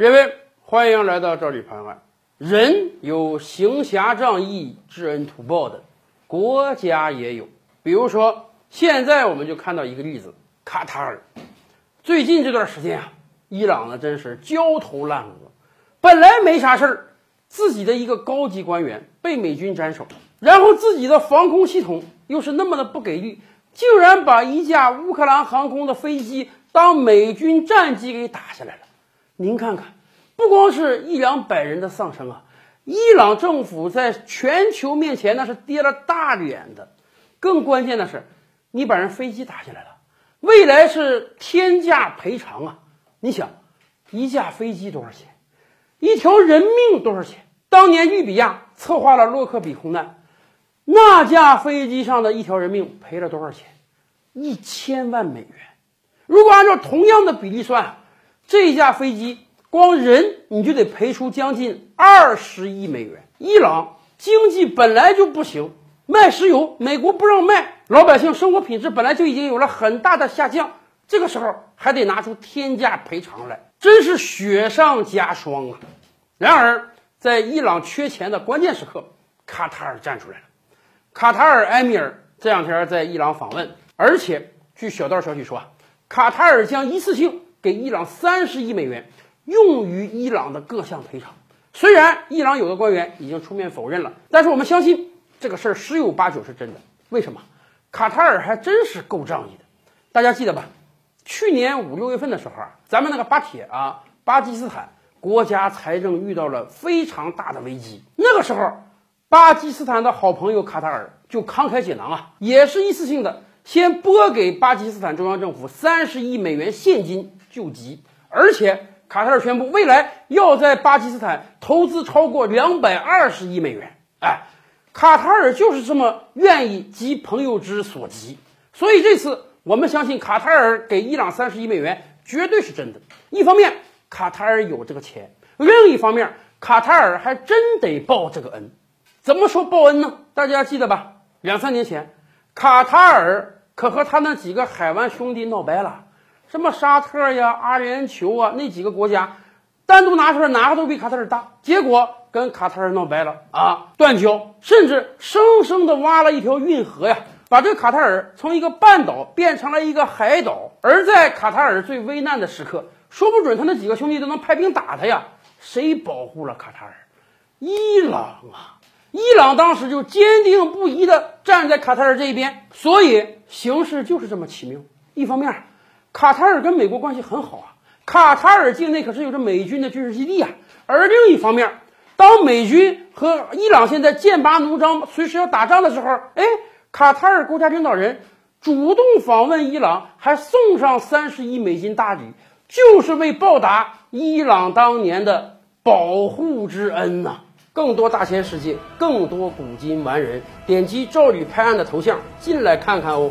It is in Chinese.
各位，欢迎来到这里盘案。人有行侠仗义、知恩图报的，国家也有。比如说，现在我们就看到一个例子：卡塔尔。最近这段时间啊，伊朗呢真是焦头烂额。本来没啥事儿，自己的一个高级官员被美军斩首，然后自己的防空系统又是那么的不给力，竟然把一架乌克兰航空的飞机当美军战机给打下来了。您看看，不光是一两百人的丧生啊，伊朗政府在全球面前那是跌了大脸的。更关键的是，你把人飞机打下来了，未来是天价赔偿啊！你想，一架飞机多少钱？一条人命多少钱？当年利比亚策划了洛克比空难，那架飞机上的一条人命赔了多少钱？一千万美元。如果按照同样的比例算。这架飞机光人你就得赔出将近二十亿美元。伊朗经济本来就不行，卖石油美国不让卖，老百姓生活品质本来就已经有了很大的下降，这个时候还得拿出天价赔偿来，真是雪上加霜啊！然而，在伊朗缺钱的关键时刻，卡塔尔站出来了。卡塔尔埃米尔这两天在伊朗访问，而且据小道消息说啊，卡塔尔将一次性。给伊朗三十亿美元，用于伊朗的各项赔偿。虽然伊朗有的官员已经出面否认了，但是我们相信这个事儿十有八九是真的。为什么？卡塔尔还真是够仗义的。大家记得吧？去年五六月份的时候啊，咱们那个巴铁啊，巴基斯坦国家财政遇到了非常大的危机。那个时候，巴基斯坦的好朋友卡塔尔就慷慨解囊啊，也是一次性的，先拨给巴基斯坦中央政府三十亿美元现金。救急，而且卡塔尔宣布未来要在巴基斯坦投资超过两百二十亿美元。哎，卡塔尔就是这么愿意急朋友之所急，所以这次我们相信卡塔尔给伊朗三十亿美元绝对是真的。一方面，卡塔尔有这个钱；另一方面，卡塔尔还真得报这个恩。怎么说报恩呢？大家记得吧？两三年前，卡塔尔可和他那几个海湾兄弟闹掰了。什么沙特呀、阿联酋啊，那几个国家单独拿出来，哪个都比卡塔尔大。结果跟卡塔尔闹掰了啊，断交，甚至生生的挖了一条运河呀，把这个卡塔尔从一个半岛变成了一个海岛。而在卡塔尔最危难的时刻，说不准他那几个兄弟都能派兵打他呀。谁保护了卡塔尔？伊朗啊！伊朗当时就坚定不移的站在卡塔尔这一边。所以形势就是这么奇妙。一方面。卡塔尔跟美国关系很好啊，卡塔尔境内可是有着美军的军事基地啊。而另一方面，当美军和伊朗现在剑拔弩张，随时要打仗的时候，哎，卡塔尔国家领导人主动访问伊朗，还送上三十亿美金大礼，就是为报答伊朗当年的保护之恩呐。更多大千世界，更多古今完人，点击赵宇拍案的头像进来看看哦。